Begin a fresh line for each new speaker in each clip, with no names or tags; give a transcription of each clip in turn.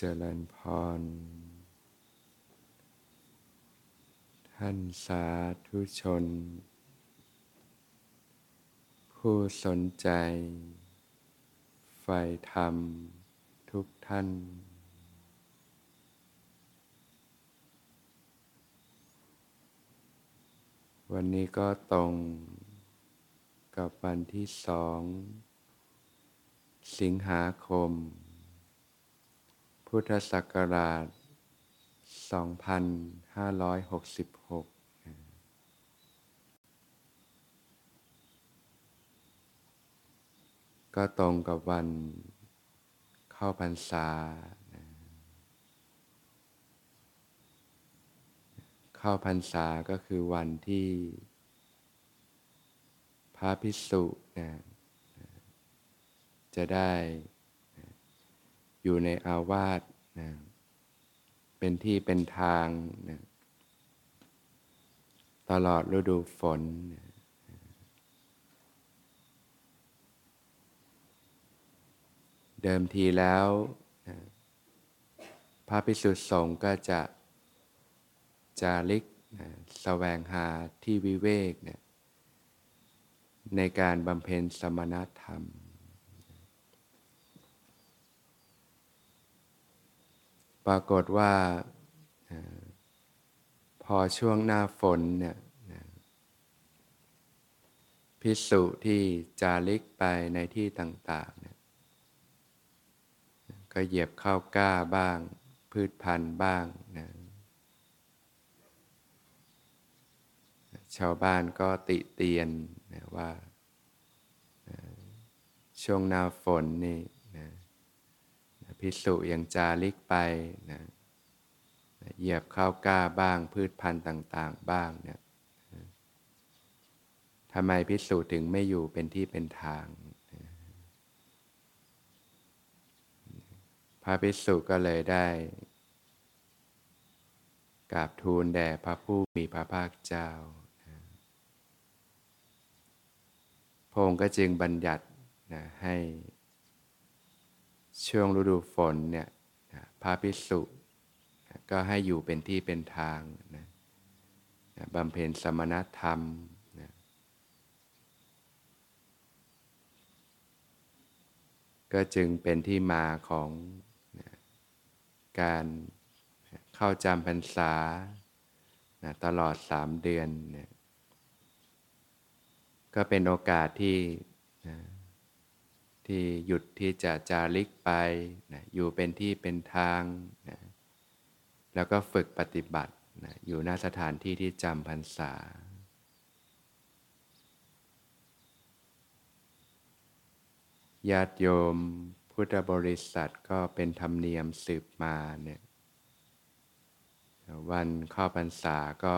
เจริญพร ท่านสาธุชน ผู้สนใจใฝ่ธรรมทุกท่านวันนี้ก็ตรงกับวันที่สอง สิงหาคม พุทธศักราช 2566ก็ตรงกับวันเข้าพรรษา เข้าพรรษาก็คือวันที่ พระภิกษุจะได้ อยู่ในอาวาสนะเป็นที่เป็นทางนะตลอดฤดูฝนนะเดิมทีแล้วนะพระภิกษุสงฆ์ก็จะจาริกนะแสวงหาที่วิเวกนะในการบำเพ็ญสมณธรรม ปรากฏว่าพอช่วงหน้าฝนเนี่ยพิสุที่จาริกไปในที่ต่างๆเนี่ยก็เหยียบข้าวกล้าบ้าง พืชพันธุ์บ้างนะชาวบ้านก็ติเตียนนะว่าช่วงหน้าฝนนี่ พิสุยังจาริกไปนะเหยียบข้าวกล้าบ้างพืชพันธุ์ต่าง ๆ บ้างเนี่ยทำไมพิสุถึงไม่อยู่เป็นที่เป็นทาง พระพิสุก็เลยได้กราบทูลแด่พระผู้มีพระภาคเจ้าพระองค์ก็จึงบัญญัตินะให้ ช่วงฤดูฝนเนี่ยพระภิกษุก็ให้อยู่เป็นที่เป็นทางนะบำเพ็ญสมณธรรมนะก็จึงเป็นที่มาของนะการเข้าจำพรรษานะตลอดสามเดือนนะก็เป็นโอกาสที่นะ ที่หยุดที่จะจาริกไปนะอยู่เป็นที่เป็นทางนะแล้วก็ฝึกปฏิบัตินะอยู่ณสถานที่ที่จำพรรษา ญาติโยมพุทธบริษัทก็เป็นธรรมเนียมสืบมาเนี่ยวันเข้าพรรษาก็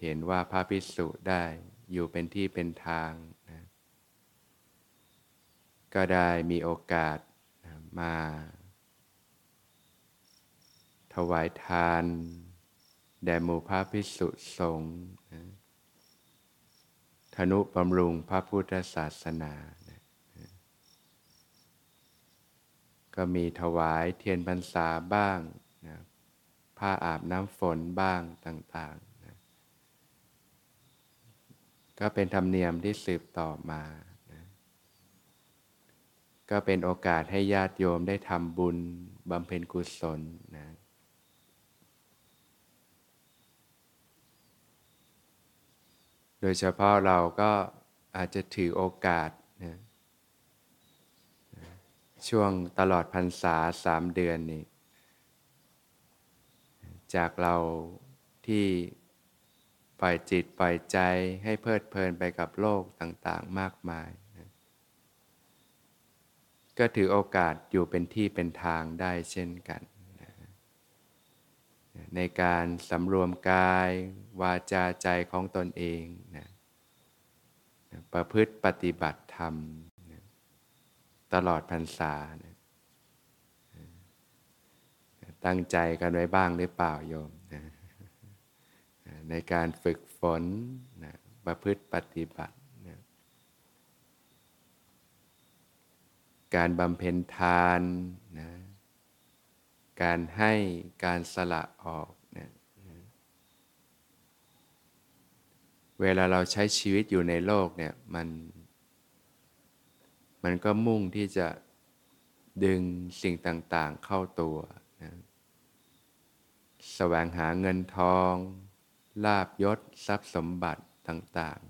เห็นว่าพระภิกษุได้อยู่เป็นที่เป็นทาง ก็ได้มีโอกาสมา ถวายทาน แด่หมู่พระภิกษุสงฆ์ธนุบำรุงพระพุทธศาสนา ก็มีถวายเทียนพรรษาบ้างนะผ้าอาบน้ำฝนบ้างต่างๆนะก็เป็นธรรมเนียมที่สืบต่อมา ก็เป็นโอกาสให้ญาติโยมได้ทำบุญบำเพ็ญกุศลนะโดยเฉพาะเราก็อาจจะถือโอกาสนะช่วงตลอดพรรษาสามเดือนนี้จากเราที่ปล่อยจิตปล่อยใจให้เพลิดเพลินไปกับโลกต่างๆมากมาย ก็ถือโอกาสอยู่เป็นที่เป็นทางได้เช่นกัน ในการสำรวมกายวาจาใจของตนเองนะประพฤติปฏิบัติธรรมนะตลอดพรรษานะตั้งใจกันไว้บ้างหรือเปล่าโยมนะในการฝึกฝนนะประพฤติปฏิบัติ การบำเพ็ญทานนะการให้การสละออกเนี่ยเวลาเราใช้ชีวิตอยู่ในโลกเนี่ยมันมันก็มุ่งที่จะดึงสิ่งต่างๆเข้าตัวนะแสวงหาเงินทอง ลาบยศทรัพย์สมบัติต่างๆ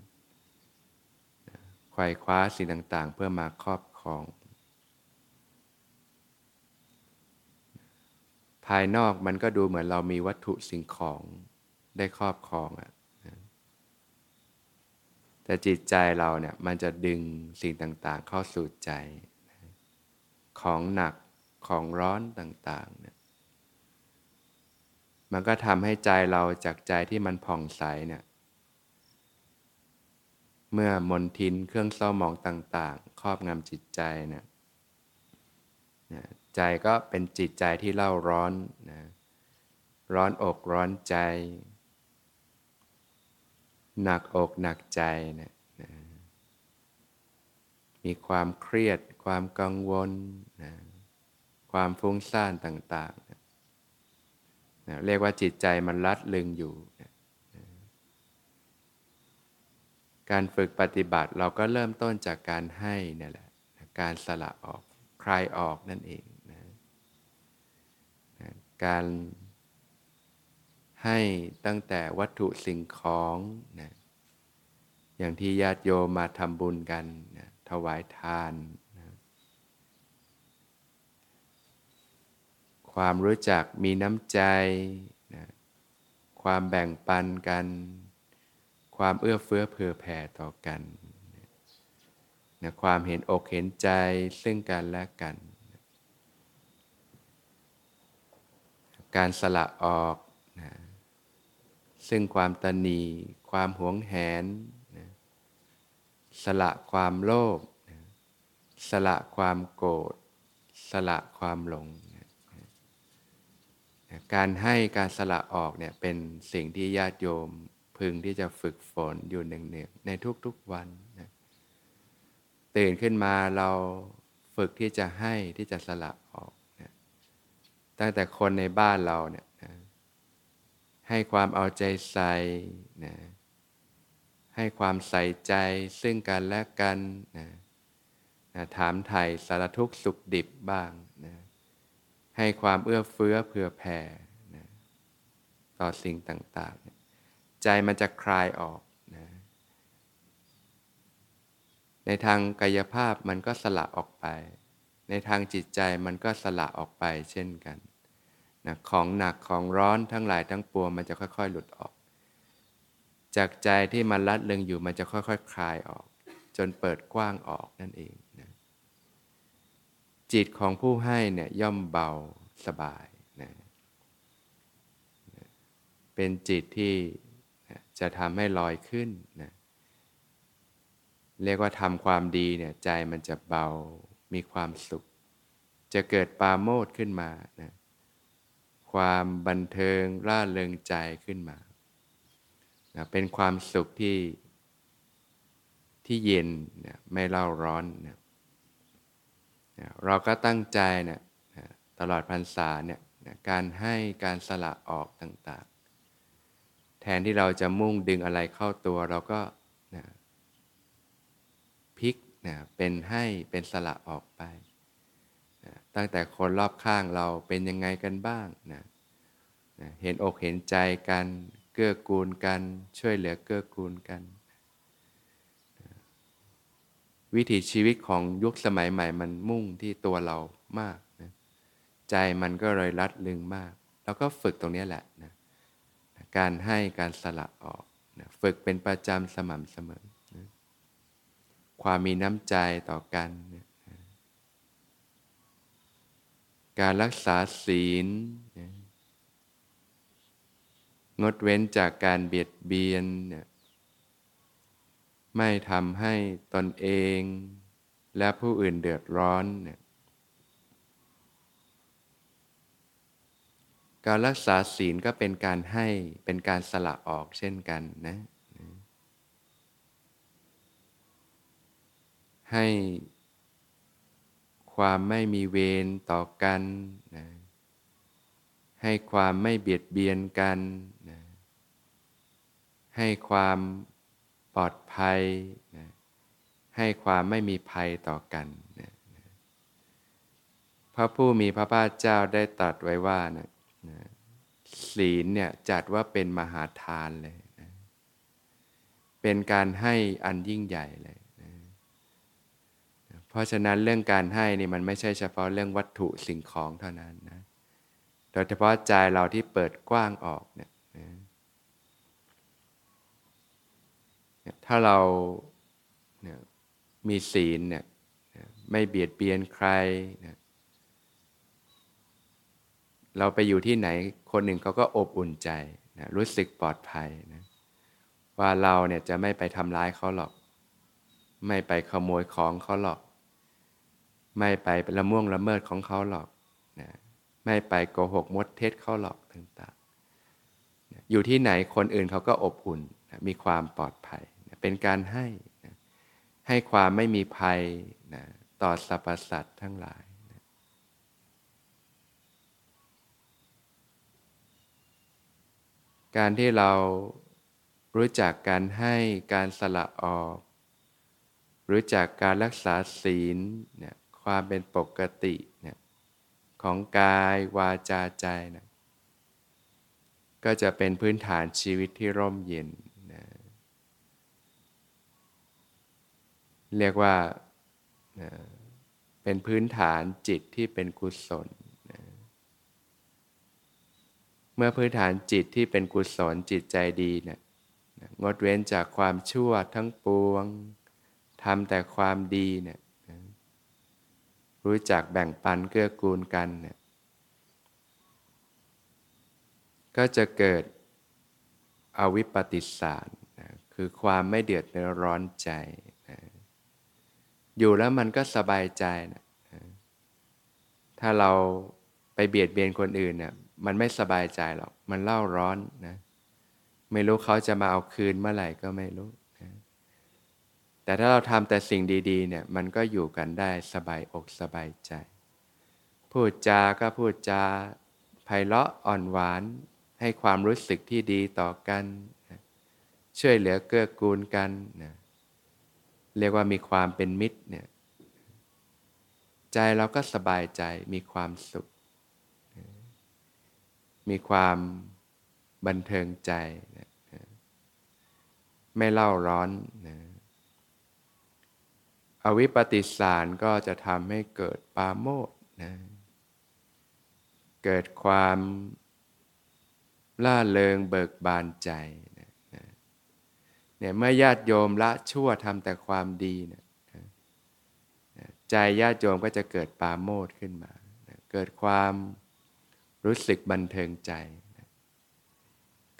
ไขว่คว้าสิ่งต่างๆ เพื่อมาครอบครอง ภายนอกมันก็ดูเหมือนเรามีวัตถุสิ่งของได้ครอบครองอะแต่จิตใจเราเนี่ยมันจะดึงสิ่งต่างๆ เข้าสู่ใจ ของหนักของร้อนต่างๆเนี่ยมันก็ทำให้ใจเราจากใจที่มันผ่องใสเนี่ยเมื่อมนทินเครื่องเศร้าหมองต่าง ๆ ครอบงำจิตใจเนี่ย ใจก็เป็นจิตใจที่เล่าร้อนนะร้อนอกร้อนใจ หนักอกหนักใจนะนะมีความเครียด ความกังวลนะความฟุ้งซ่านต่างๆนะนะเรียกว่าจิตใจมันรัดลึงอยู่นะนะการฝึกปฏิบัติเราก็เริ่มต้นจากการให้นี่แหละ การสละออก คลายออกนั่นเอง การให้ตั้งแต่วัตถุสิ่งของนะอย่างที่ญาติโยมมาทำบุญกันนะถวายทานนะความรู้จักมีน้ำใจนะความแบ่งปันกัน ความเอื้อเฟื้อเผื่อแผ่ต่อกันนะความเห็นอกเห็นใจซึ่งกันและกันนะ การสละออกนะซึ่งความตนีความหวงแหนนะสละความโลภนะสละความโกรธสละความหลงนะนะการให้การสละออกเนี่ยเป็นสิ่งที่ญาติโยมพึงที่จะฝึกฝนอยู่เนืองๆในทุกๆวันนะตื่นขึ้นมาเราฝึกที่จะให้ที่จะสละออก ตั้งแต่คนในบ้านเราเนี่ยให้ความเอาใจใส่นะให้ความใส่ใจซึ่งกันและกันนะนะถามไถ่สารทุกข์สุขดิบบ้างนะให้ความเอื้อเฟื้อเผื่อแผ่นะต่อสิ่งต่างๆ ใจมันจะคลายออกนะในทางกายภาพมันก็สละออกไป ในทางจิตใจมันก็สละออกไปเช่นกันนะของหนักของร้อนทั้งหลายทั้งปวงมันจะค่อย ๆ หลุดออก จากใจที่มันรัดเลึงอยู่มันจะค่อยๆคคลายออก จนเปิดกว้างออกนั่นเองนะจิตของผู้ให้เนี่ยย่อมเบาสบายนะเป็นจิตที่จะทำให้ลอยขึ้นนะเรียกว่าทำความดีเนี่ยใจมันจะเบา มีความสุข จะเกิดปาโมดขึ้นมานะความบันเทิงร่าเริงใจขึ้นมานะเป็นความสุขที่ที่เย็นนะไม่เล่าร้อนนะนะเราก็ตั้งใจนะนะตลอดพรรษาเนี่ยนะการให้การสละออกต่าง ๆ แทนที่เราจะมุ่งดึงอะไรเข้าตัวเราก็ นะเป็นให้เป็นสละออกไปตั้งแต่คนรอบข้างเราเป็นยังไงกันบ้างนะนะเห็นอกเห็นใจกันเกื้อกูลกัน ช่วยเหลือเกื้อกูลกันนะวิถีชีวิตของยุคสมัยใหม่มันมุ่งที่ตัวเรามากนะใจมันก็เลยรัดลึงมาก แล้วก็ฝึกตรงนี้แหละนะการให้การสละออกนะฝึกเป็นประจำสม่ำเสมอ ความมีน้ำใจต่อกัน การรักษาศีล งดเว้นจากการเบียดเบียน ไม่ทำให้ตนเองและผู้อื่นเดือดร้อน การรักษาศีลก็เป็นการให้เป็นการสละออกเช่นกันนะ ให้ความไม่มีเวรต่อกันนะให้ความไม่เบียดเบียนกันนะให้ความปลอดภัยนะให้ความไม่มีภัยต่อกันนะนะพระผู้มีพระภาคเจ้าได้ตรัสไว้ว่านะนะศีลเนี่ยจัดว่าเป็นมหาทานเลยนะเป็นการให้อันยิ่งใหญ่เลย ราะฉะนั้นเรื่องการให้นี่มันไม่ใช่เฉพาะเรื่องวัตถุสิ่งของเท่านั้นนะ โดยเฉพาะใจเราที่เปิดกว้างออกเนี่ยถ้าเราเนี่ยมีศีลเนี่ยไม่เบียดเบียนใครนะเราไปอยู่ที่ไหนคนหนึ่งเขาก็อบอุ่นใจนะรู้สึกปลอดภัยนะว่าเราเนี่ยจะไม่ไปทำร้ายเขาหรอก ไม่ไปขโมยของเขาหรอก ไม่ไปละม่วงละเมิดของเขาหรอกนะไม่ไปโกหกมดเท็จเขาหรอกต่างๆนะอยู่ที่ไหนคนอื่นเขาก็อบอุ่นนะมีความปลอดภัยนะเป็นการให้นะให้ความไม่มีภัยนะต่อสรรพสัตว์ทั้งหลายนะการที่เรารู้จักการให้การสละออก รู้จักการรักษาศีลเนี่ย ความเป็นปกติเนี่ยของกายวาจาใจนะก็จะเป็นพื้นฐานชีวิตที่ร่มเย็นนะเรียกว่านะเป็นพื้นฐานจิตที่เป็นกุศลนะเมื่อพื้นฐานจิตที่เป็นกุศลจิตใจดีเนะนะงดเว้นจากความชั่วทั้งปวงทำแต่ความดีเนะี่ย รู้จักแบ่งปันเกื้อกูลกันเนี่ยก็จะเกิดอวิปปิสารนะคือความไม่เดือดเนร้อนใจนะอยู่แล้วมันก็สบายใจนะถ้าเราไปเบียดเบียนคนอื่นเนี่ยมันไม่สบายใจหรอก มันเล่าร้อนนะ ไม่รู้เขาจะมาเอาคืนเมื่อไหร่ก็ไม่รู้ แต่ถ้าเราทำแต่สิ่งดีๆเนี่ยมันก็อยู่กันได้สบายอกสบายใจ พูดจาก็พูดจาไพเราะอ่อนหวาน ให้ความรู้สึกที่ดีต่อกัน ช่วยเหลือเกื้อกูลกันนะเรียกว่ามีความเป็นมิตรเนี่ยใจเราก็สบายใจมีความสุข มีความบันเทิงใจ ไม่เล่าร้อนนะ อวิปปิสารก็จะทำให้เกิดปาโมดนะเกิดความล่าเริงเบิกบานใจนะเนี่ยเมื่อญาติโยมละชั่วทำแต่ความดีนะใจญาติโยมก็จะเกิดปาโมดขึ้นมานะเกิดความรู้สึกบันเทิงใจนะ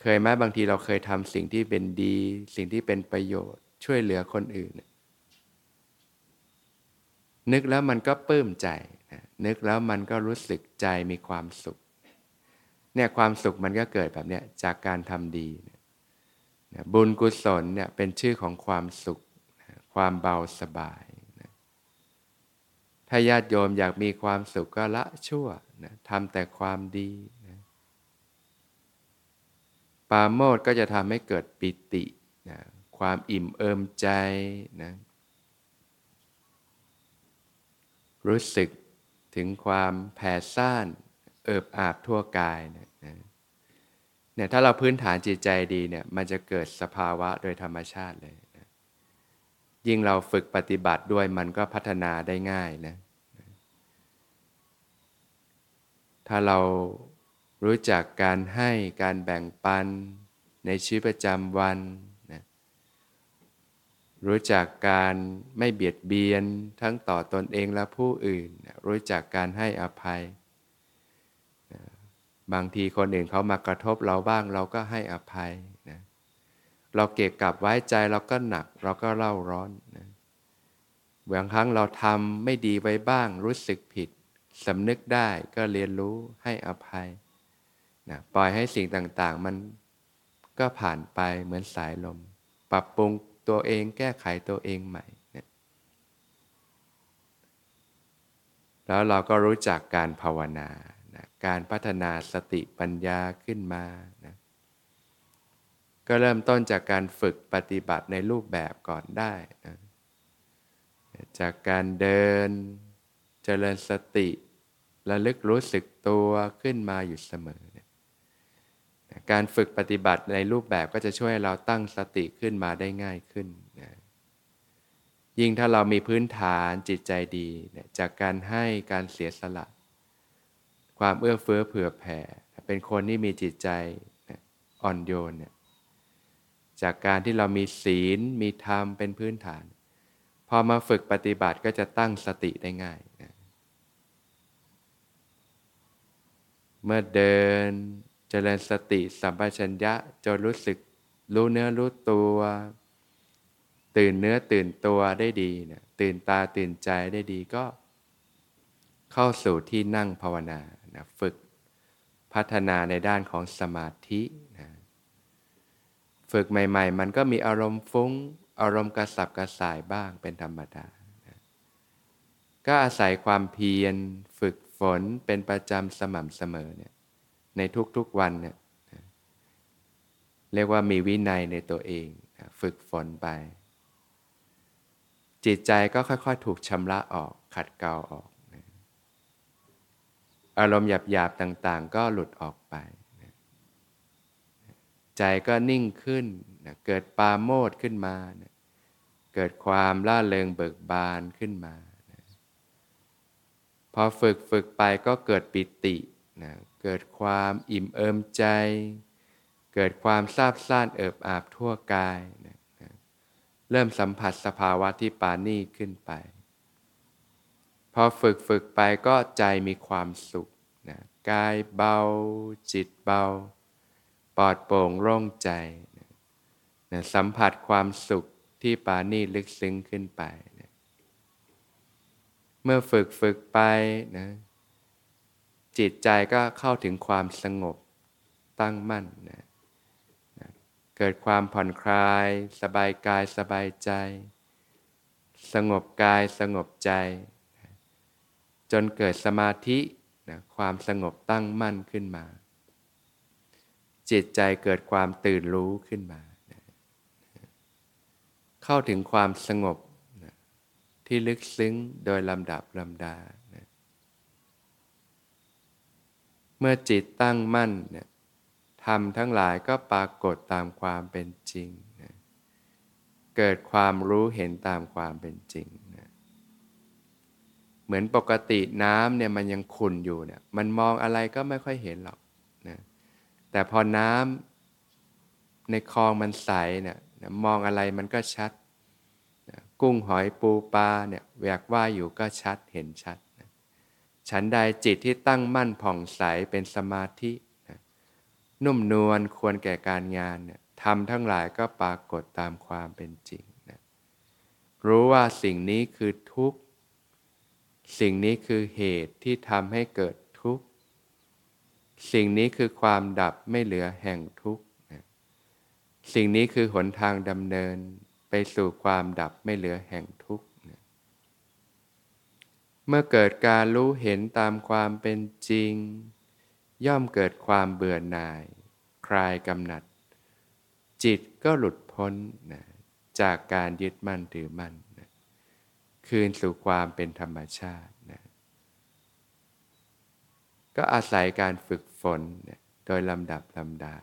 เคยไหมบางทีเราเคยทำสิ่งที่เป็นดี สิ่งที่เป็นประโยชน์ ช่วยเหลือคนอื่นนะ นึกแล้วมันก็ปลื้มใจ นึกแล้วมันก็รู้สึกใจมีความสุข เนี่ยความสุขมันก็เกิดแบบเนี้ยจากการทำดีนะบุญกุศลเนี่ยเป็นชื่อของความสุขนะความเบาสบายนะถ้าญาติโยมอยากมีความสุขก็ละชั่วนะทำแต่ความดีนะปาโมดก็จะทำให้เกิดปิตินะความอิ่มเอิมใจนะ รู้สึกถึงความแผ่ซ่านเอิบอาบทั่วกายเนี่ยเนี่ยถ้าเราพื้นฐานจิตใจดีเนี่ยมันจะเกิดสภาวะโดยธรรมชาติเลยนะยิ่งเราฝึกปฏิบัติด้วยมันก็พัฒนาได้ง่ายนะถ้าเรารู้จักการให้การแบ่งปันในชีวิตประจำวัน รู้จักการไม่เบียดเบียนทั้งต่อตอนเองและผู้อื่น รู้จักการให้อภัย บางทีคนอื่นเขามากระทบเราบ้างเราก็ให้อภัยนะเราเก็บกับไว้ใจเราก็หนักเราก็เล่าร้อนนะบางครั้งเราทำไม่ดีไว้บ้าง รู้สึกผิดสำนึกได้ก็เรียนรู้ให้อภัยนะปล่อยให้สิ่งต่างๆมันก็ผ่านไปเหมือนสายลม ปรับปรุง ตัวเองแก้ไขตัวเองใหม่แล้วเราก็รู้จักการภาวนานะการพัฒนาสติปัญญาขึ้นมานะก็เริ่มต้นจากการฝึกปฏิบัติในรูปแบบก่อนได้นะจากการเดินเจริญสติระลึกรู้สึกตัวขึ้นมาอยู่เสมอ การฝึกปฏิบัติในรูปแบบก็จะช่วยเราตั้งสติขึ้นมาได้ง่ายขึ้นนะยิ่งถ้าเรามีพื้นฐานจิตใจดีนะจากการให้การเสียสละ ความเอื้อเฟื้อเผื่อแผ่ เป็นคนที่มีจิตใจนะอ่อนโยนนี่ยจากการที่เรามีศีลมีธรรมเป็นพื้นฐาน พอมาฝึกปฏิบัติก็จะตั้งสติได้ง่ายนะเมื่อเดิน เจริญสติสัมปชัญญะจนรู้สึกรู้เนื้อรู้ตัว ตื่นเนื้อตื่นตัวได้ดีนะตื่นตาตื่นใจได้ดีก็ เข้าสู่ที่นั่งภาวนานะฝึกพัฒนาในด้านของสมาธินะฝึกใหม่ ๆ มันก็มีอารมณ์ฟุ้ง อารมณ์กระสับกระส่ายบ้างเป็นธรรมดานะก็อาศัยความเพียร ฝึกฝนเป็นประจำสม่ำเสมอเนี่ย ในทุกๆวันเนี่ยเรียกว่ามีวินัยในตัวเองฝึกฝนไป จิตใจก็ค่อยๆ ถูกชำระออกขัดเกลาออกอารมณ์หยาบๆต่างๆ ก็หลุดออกไป ใจก็นิ่งขึ้นเกิดปาโมดขึ้นมาเกิดความล่าเริงเบิกบานขึ้นมาพอฝึกฝึกไปก็เกิดปิติ นะเกิดความอิ่มเอิมใจ เกิดความซาบซ่านเอิบอาบทั่วกายนะนะเริ่มสัมผัสสภาวะที่ปานี่ขึ้นไป พอฝึกฝึกไปก็ใจมีความสุขนะกายเบา จิตเบา ปลอดโปร่งโล่งใจนะนะสัมผัสความสุขที่ปานี่ลึกซึ้งขึ้นไปเมื่อฝึกฝึกไปนะ จิตใจก็เข้าถึงความสงบตั้งมั่นนะนะเกิดความผ่อนคลาย สบายกายสบายใจ สงบกายสงบใจนะจนเกิดสมาธินะความสงบตั้งมั่นขึ้นมา จิตใจเกิดความตื่นรู้ขึ้นมานะเข้าถึงความสงบที่ลึกซึ้งโดยลำดับลำดานะ เมื่อจิตตั้งมั่นเนี่ยทำทั้งหลายก็ปรากฏตามความเป็นจริงนะเกิดความรู้เห็นตามความเป็นจริงนะเหมือนปกติน้ำเนี่ยมันยังขุ่นอยู่เนี่ย มันมองอะไรก็ไม่ค่อยเห็นหรอกนะแต่พอน้ำในคลองมันใสเนี่ยมองอะไรมันก็ชัด กุ้งหอยปูปลาเนี่ยแวกว่าอยู่ก็ชัดเห็นชัด ฉันใดจิตที่ตั้งมั่นผ่องใสเป็นสมาธินะนุ่มนวลควรแก่การงานเนี่ยทำทั้งหลายก็ปรากฏตามความเป็นจริงนะรู้ว่าสิ่งนี้คือทุกข์ สิ่งนี้คือเหตุที่ทำให้เกิดทุกข์ สิ่งนี้คือความดับไม่เหลือแห่งทุกข์สิ่งนี้คือหนทางดำเนินไปสู่ความดับไม่เหลือแห่งทุกข์ เมื่อเกิดการรู้เห็นตามความเป็นจริง ย่อมเกิดความเบื่อหน่าย คลายกำหนัด จิตก็หลุดพ้นนะจากการยึดมั่นถือมั่นนะคืนสู่ความเป็นธรรมชาตินะก็อาศัยการฝึกฝนนะโดยลำดับลำดา